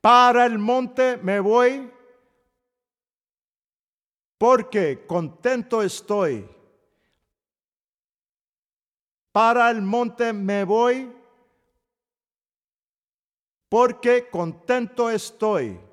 Para el monte me voy porque contento estoy. Para el monte me voy porque contento estoy.